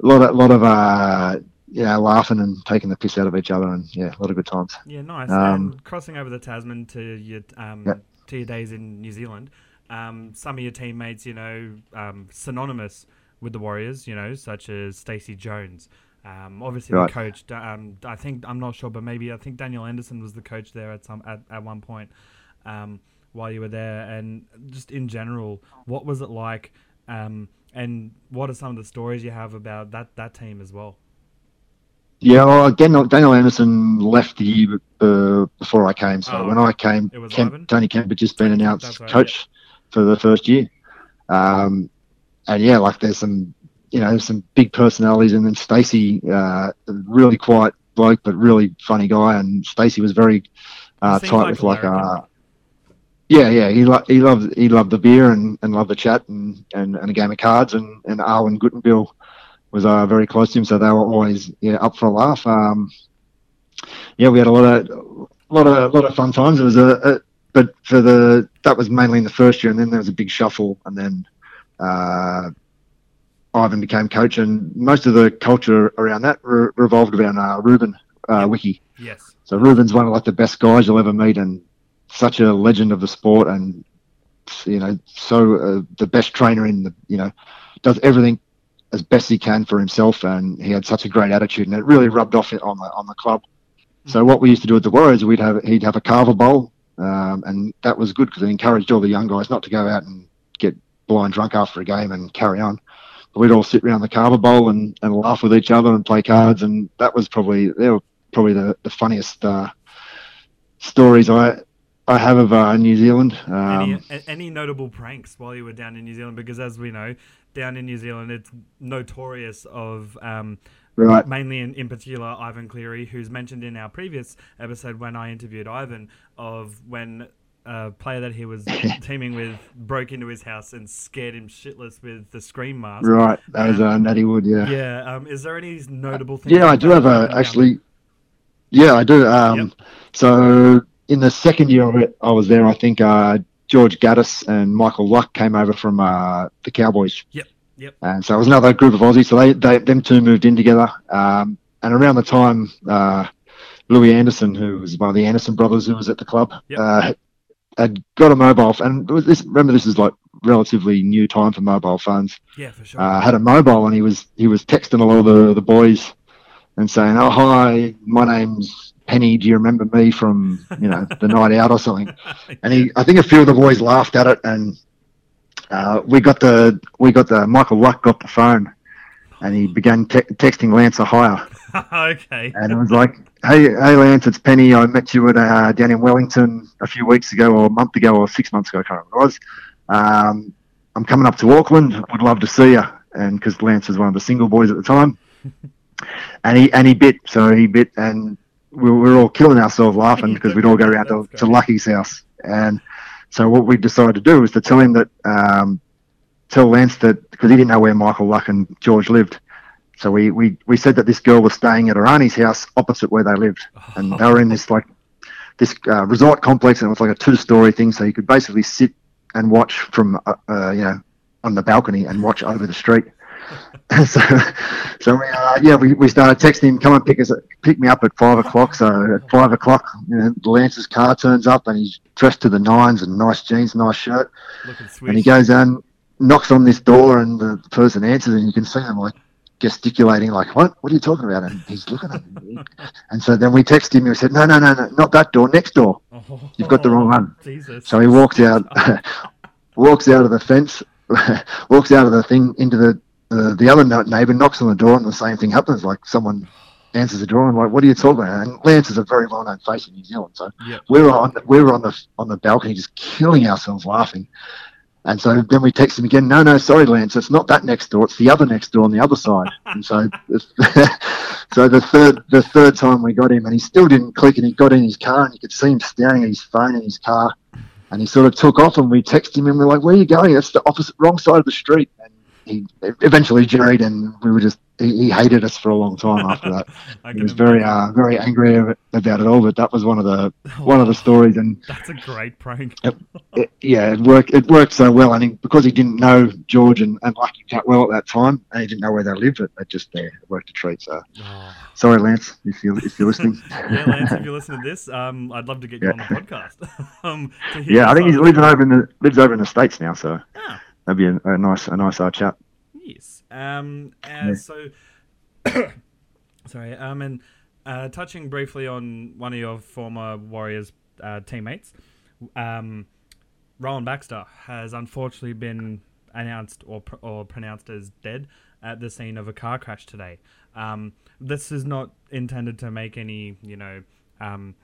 a lot of lot of uh know laughing and taking the piss out of each other and yeah a lot of good times Yeah, nice. Um, and crossing over the Tasman to your um, Yeah. to your days in New Zealand, um, some of your teammates, you know, um, synonymous with the Warriors, you know, such as Stacey Jones. Um, obviously, Right. the coach. Um, I think I'm not sure, but maybe I think Daniel Anderson was the coach there at some at, at one point um, while you were there. And just in general, what was it like? Um, and what are some of the stories you have about that that team as well? Yeah, well, Daniel, Daniel Anderson left the year uh, before I came. So Oh, when I came, Kemp, Tony Kemp had just been announced right, coach for the first year. Um, and yeah, like there's some, you know, some big personalities, and then Stacey, uh, really quiet bloke, but really funny guy, and Stacey was very uh, tight with like uh, yeah, yeah, he lo- he loved he loved the beer and, and loved the chat and, and, and a game of cards and and Awen Guttenbeil was uh, very close to him, so they were always yeah up for a laugh. Um, yeah, we had a lot of lot of lot of fun times. It was a, a but for the that was mainly in the first year, and then there was a big shuffle, and then uh, Ivan became coach, and most of the culture around that re- revolved around uh, Ruben uh, Wiki. Yes. So Ruben's one of like the best guys you'll ever meet, and such a legend of the sport, and you know, so uh, the best trainer in the you know, does everything as best he can for himself, and he had such a great attitude, and it really rubbed off on the on the club. So what we used to do at the Warriors, we'd have he'd have a kava bowl, um, and that was good because it encouraged all the young guys not to go out and get blind drunk after a game and carry on. We'd all sit around the kava bowl and, and laugh with each other and play cards, and that was probably they were probably the, the funniest uh, stories I I have of uh, New Zealand. Any, Um, a- any notable pranks while you were down in New Zealand? Because as we know, down in New Zealand, it's notorious of um, right. mainly in, in particular Ivan Cleary, who's mentioned in our previous episode when I interviewed Ivan of when a player that he was teaming with broke into his house and scared him shitless with the scream mask. Right, that was uh, Natty Wood, yeah. Yeah. Um, is there any notable things? Yeah, I do have a actually. Yeah, I do. Um, Yep. So in the second year of it, I was there. I think uh, George Gatis and Michael Luck came over from uh, the Cowboys. Yep, yep. And so it was another group of Aussies. So they, they them two moved in together. Um, and around the time, uh, Louis Anderson, who was one of the Anderson brothers, who was at the club, Yep. Had got a mobile. And this, remember, this is like relatively new time for mobile phones? Yeah, for sure. uh, had a mobile and he was he was texting a lot of the, the boys and saying, "Oh hi, my name's Penny. Do you remember me from you know the night out or something?" And he, I think a few of the boys laughed at it, and uh, we got the we got the Michael Luck got the phone, and he began te- texting Lance Hohaia, okay. and it was like, "Hey, hey Lance, it's Penny. I met you at uh, down in Wellington a few weeks ago, or a month ago, or six months ago. I can't remember what it was. Um, I'm coming up to Auckland. Would love to see you." And because Lance was one of the single boys at the time, and he and he bit, so he bit, and we were all killing ourselves laughing because we'd all go around to, to. Lucky's house, and so what we decided to do was to tell him that, um, tell Lance that because he didn't know where Michael Luck and George lived. So we, we, we said that this girl was staying at her auntie's house opposite where they lived, and they were in this like this uh, resort complex, and it was like a two-story thing, so you could basically sit and watch from uh, uh, you know on the balcony and watch over the street. so, so we, uh, yeah, we, we started texting him, come and pick us, pick me up at five o'clock. So at five o'clock, you know, Lance's car turns up and he's dressed to the nines and nice jeans, nice shirt, and he goes down, knocks on this door, and the person answers, and you can see him like gesticulating, like, "What? What are you talking about?" And he's looking at me. And so then we texted him. and We said, "No, no, no, no, not that door. Next door." Oh, You've got the wrong one. Jesus. So he walks out, walks out of the fence, walks out of the thing into the uh, the other neighbour, knocks on the door, and the same thing happens. Like someone answers the door, and like, "What are you talking about?" And Lance is a very well known face in New Zealand, so Yep. we were on we were on the on the balcony just killing ourselves laughing. And so then we text him again. No, no, sorry, Lance. It's not that next door. It's the other next door on the other side. And so, so the third the third time we got him, and he still didn't click. And he got in his car, and you could see him staring at his phone in his car. And he sort of took off, and we texted him, and we're like, "Where are you going? That's the opposite, wrong side of the street." And he eventually jerried, and we were just he, he hated us for a long time after that. He was very uh, very angry about it all. But that was one of the one of the stories, and That's a great prank. it, yeah, it worked. It worked so well, I he, because he didn't know George and, and Lucky that well at that time, and he didn't know where they lived, it, it just yeah, it worked a treat. So Oh. sorry, Lance, if you if you're listening. Yeah, Lance, if you listen to this, um, I'd love to get you on the podcast. um, to yeah, I think he's living over in the lives over in the states now, so Ah. that'd be a, a nice a nice uh, chat. Yes. Um, uh, Yeah. So, Sorry. Um, and uh, touching briefly on one of your former Warriors uh, teammates, um, Rowan Baxter has unfortunately been announced or pr- or pronounced as dead at the scene of a car crash today. Um, this is not intended to make any, you know, um,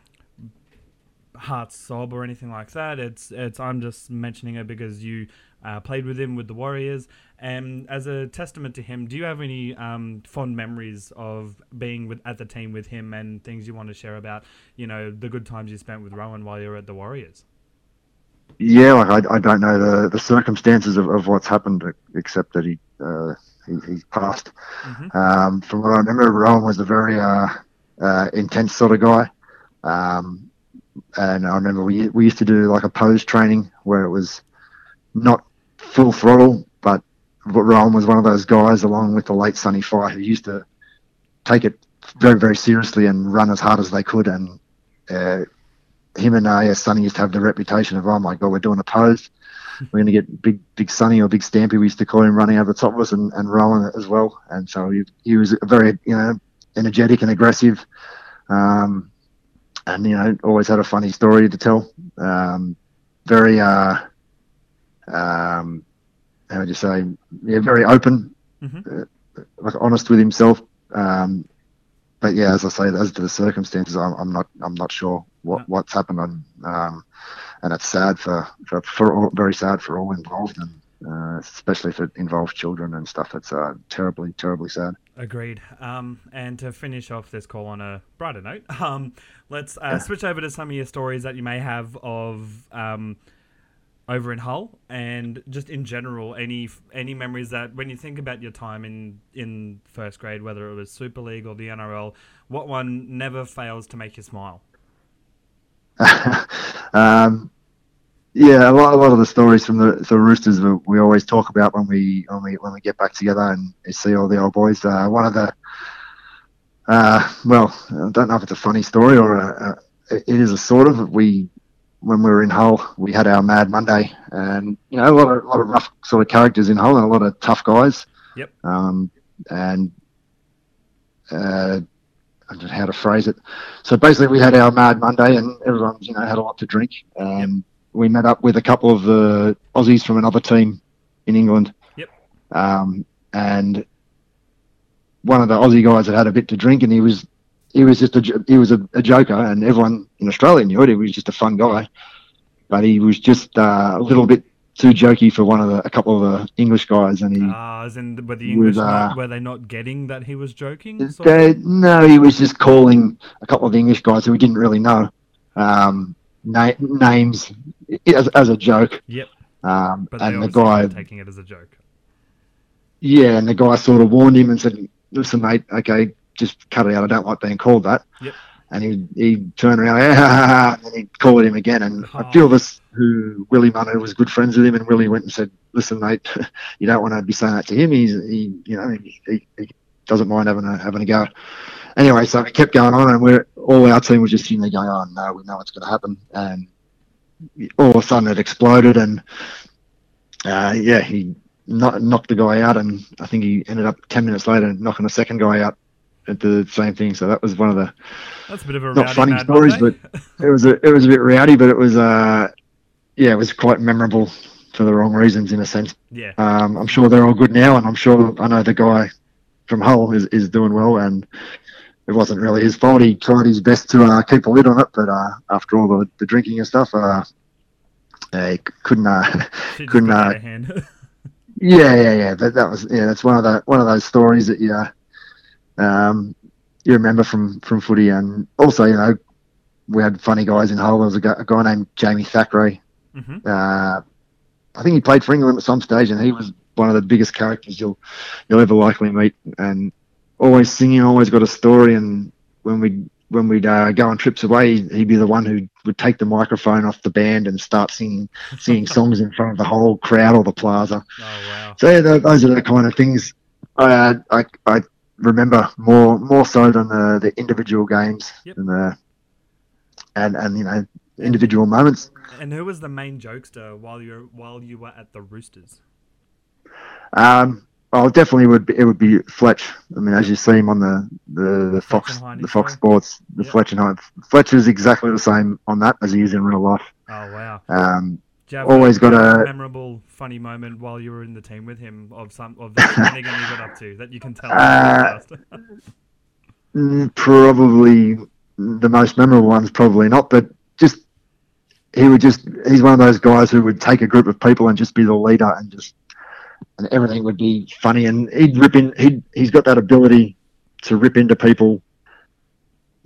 heart sob or anything like that. It's it's I'm just mentioning it because you uh, played with him with the Warriors, and as a testament to him, do you have any um, fond memories of being with at the team with him and things you want to share about, you know, the good times you spent with Rowan while you were at the Warriors? Yeah, like I, I don't know the, the circumstances of, of what's happened except that he uh, he, he's passed. Mhm. Um, from what I remember, Rowan was a very uh, uh, intense sort of guy. Um, and I remember we we used to do like a pose training where it was not full throttle, but Rowan was one of those guys, along with the late Sonny Fai, who used to take it very very seriously and run as hard as they could. And uh, him and uh, yeah, Sonny used to have the reputation of, oh my god, we're doing a pose. We're going to get big, big Sonny or big Stampy. We used to call him running over the top of us and, and rolling as well. And so he, he was very, you know, energetic and aggressive. Um, and, you know, always had a funny story to tell. Um, very, uh, um, how would you say, yeah, very open, Mhm. uh, like honest with himself. Um, but yeah, as I say, as to the circumstances, I'm, I'm not, I'm not sure what, No. what's happened. On, um, and it's sad for, for, for all, very sad for all involved, and uh, especially if it involves children and stuff. It's uh, terribly, terribly sad. Agreed. Um, and to finish off this call on a brighter note, um, let's uh, switch over to some of your stories that you may have of um, over in Hull, and just in general, any any memories that when you think about your time in in first grade, whether it was Super League or the NRL, what one never fails to make you smile? um, yeah, a lot, a lot of the stories from the, the Roosters we, we always talk about when we when we when we get back together and see all the old boys. Uh, one of the uh, well, I don't know if it's a funny story or a, a, it is a sort of. We when we were in Hull, we had our Mad Monday, and you know a lot of a lot of rough sort of characters in Hull and a lot of tough guys. Yep. Um, and uh, I don't know how to phrase it. So basically, we had our Mad Monday, and everyone, you know, had a lot to drink. And we met up with a couple of the Aussies from another team in England. Yep. Um, and one of the Aussie guys had had a bit to drink, and he was he was just a he was a, a joker, and everyone in Australia knew it. He was just a fun guy, but he was just uh, a little bit too jokey for one of the a couple of the English guys, and he. Ah, as in were the English uh, not, were they not getting that he was joking? They, no, he was just calling a couple of the English guys who we didn't really know um, na- names as, as a joke. Yep. Um, and the guy, taking it as a joke. yeah, and the guy sort of warned him and said, "Listen, mate, okay, just cut it out. I don't like being called that." Yep. And he he turned around, and then he called him again. And Oh. a few of us who Willie Manu was good friends with him, and Willie went and said, "Listen, mate, you don't want to be saying that to him. He's he, you know, he, he, he doesn't mind having a having a go." Anyway, so it kept going on, and we're all our team was just sitting there going, "Oh no, we know what's going to happen." And all of a sudden, it exploded, and uh, yeah, he kno- knocked the guy out, and I think he ended up ten minutes later knocking a second guy out at the same thing. So that was one of the That's a bit of a not funny stories, Monday. it was a it was a bit rowdy, but it was uh yeah, it was quite memorable for the wrong reasons in a sense. yeah. Um, I'm sure they're all good now, and I'm sure I know the guy from Hull is, is doing well, and it wasn't really his fault. He tried his best to uh, keep a lid on it, but uh, after all the, the drinking and stuff, uh, he couldn't. Uh, couldn't, uh, yeah, yeah, yeah. That that was yeah. That's one of the one of those stories that you uh, um you remember from from footy, and also you know we had funny guys in Hull. There was a guy, a guy named Jamie Thackray. hmm Uh, I think he played for England at some stage, and he was one of the biggest characters you'll you'll ever likely meet. And always singing, always got a story. And when we when we'd uh, go on trips away, he'd be the one who would take the microphone off the band and start singing singing songs in front of the whole crowd or the plaza. Oh wow. So yeah, tho- those are the kind of things I uh, I, I remember more more so than the, the individual games Yep. and the and and you know individual moments. And who was the main jokester while you were while you were at the Roosters? Um, Oh, definitely would be, it would be Fletch. I mean, as you see him on the the, the Fox the Fox. Sports, the Yep. Fletch and Hindy. Fletch is exactly the same on that as he is in real life. Oh wow. Um, have Always got a- memorable, funny moment while you were in the team with him of some of the shenanigan you got up to that you can tell. Uh, mm, probably the most memorable ones, probably not, but just he would just he's one of those guys who would take a group of people and just be the leader and just and everything would be funny and he'd rip in he'd he's got that ability to rip into people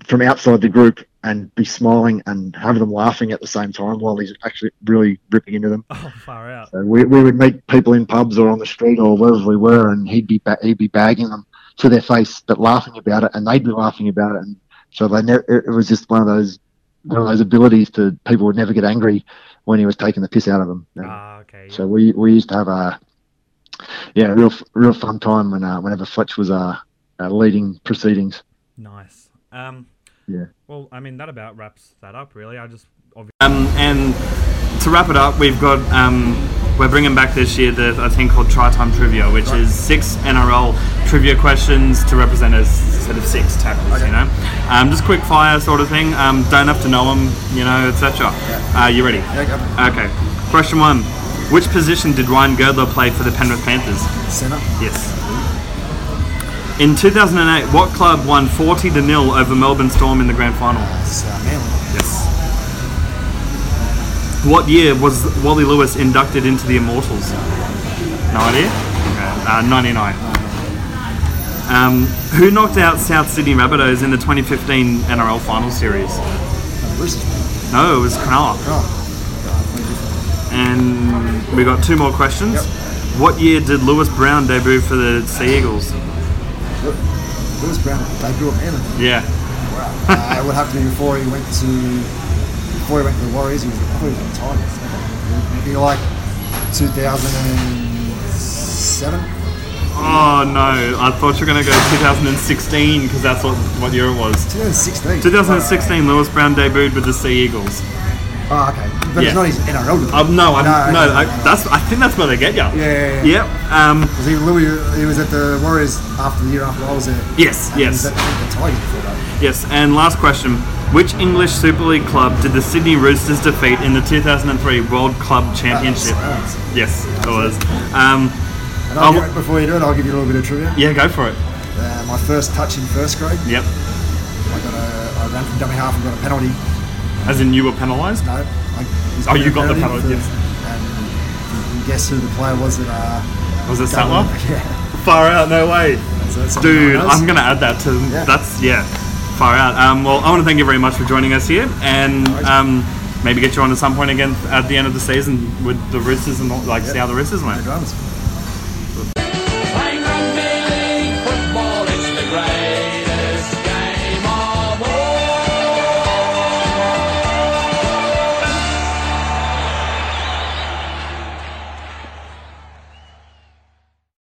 from outside the group and be smiling and have them laughing at the same time while he's actually really ripping into them. oh, far out. So we, we would meet people in pubs or on the street or wherever we were, and he'd be ba- he'd be bagging them to their face, but laughing about it, and they'd be laughing about it, and so they it was just one of those one of those abilities to people would never get angry when he was taking the piss out of them. Ah, okay. So we, we used to have a yeah real real fun time when uh, whenever Fletch was uh, uh, leading proceedings. Nice. Um, Yeah. Well, I mean that about wraps that up, really. I just obviously. um, and to wrap it up, we've got um, we're bringing back this year the a thing called Try Time Trivia, which is six NRL trivia questions to represent a set of six tackles. You know, um, just quick fire sort of thing. Um, don't have to know them, you know, etc. Uh, you ready? Yeah. Okay. Question one: Which position did Ryan Girdler play for the Penrith Panthers? Centre. Yes. In 2008, what club won 40 to nil over Melbourne Storm in the grand final? Uh, Manly. Yes. What year was Wally Lewis inducted into the Immortals? No idea? Okay. Uh, 99. Um, who knocked out South Sydney Rabbitohs in the 2015 NRL Final Series? No, it was Cronulla. And we got two more questions. Yep. What year did Lewis Brown debut for the Sea Eagles? Lewis Brown debut at Manly. Yeah. Wow. uh, it would have to be before he went to before he went to the Warriors. He was, I thought he was on Tigers. It'd be like 2007. Oh no, I thought you were going to go 2016 because that's what, what year it was. 2016. 2016, Lewis Brown debuted with the Sea Eagles. Oh, okay. But Yeah. it's not his NRL debut. Um, no, I, no, No, I, that's I think that's where they get you. Yeah, yeah, yeah. Yep. Um, Because he, Louis, he was at the Warriors after the year after I was there. yes. And he was Yes. at the Tigers before that. Yes. And last question: Which English Super League club did the Sydney Roosters defeat in the 2003 World Club Championship? Yes, it was. Um, And I'll give, before you do it, I'll give you a little bit of trivia. yeah, go for it. Uh, my first touch in first grade, Yep. I got a, I ran from dummy half and got a penalty. As in, you were penalised. No, I, Oh, you got the penalty, yes. And you can guess who the player was that uh, Was it Sattler? Yeah. Far out, no way. So Dude. I'm gonna add that to Yeah. that's yeah, far out. Um, well, I want to thank you very much for joining us here, and um, maybe get you on at some point again at the end of the season with the Roosters and all- like see how the Roosters went.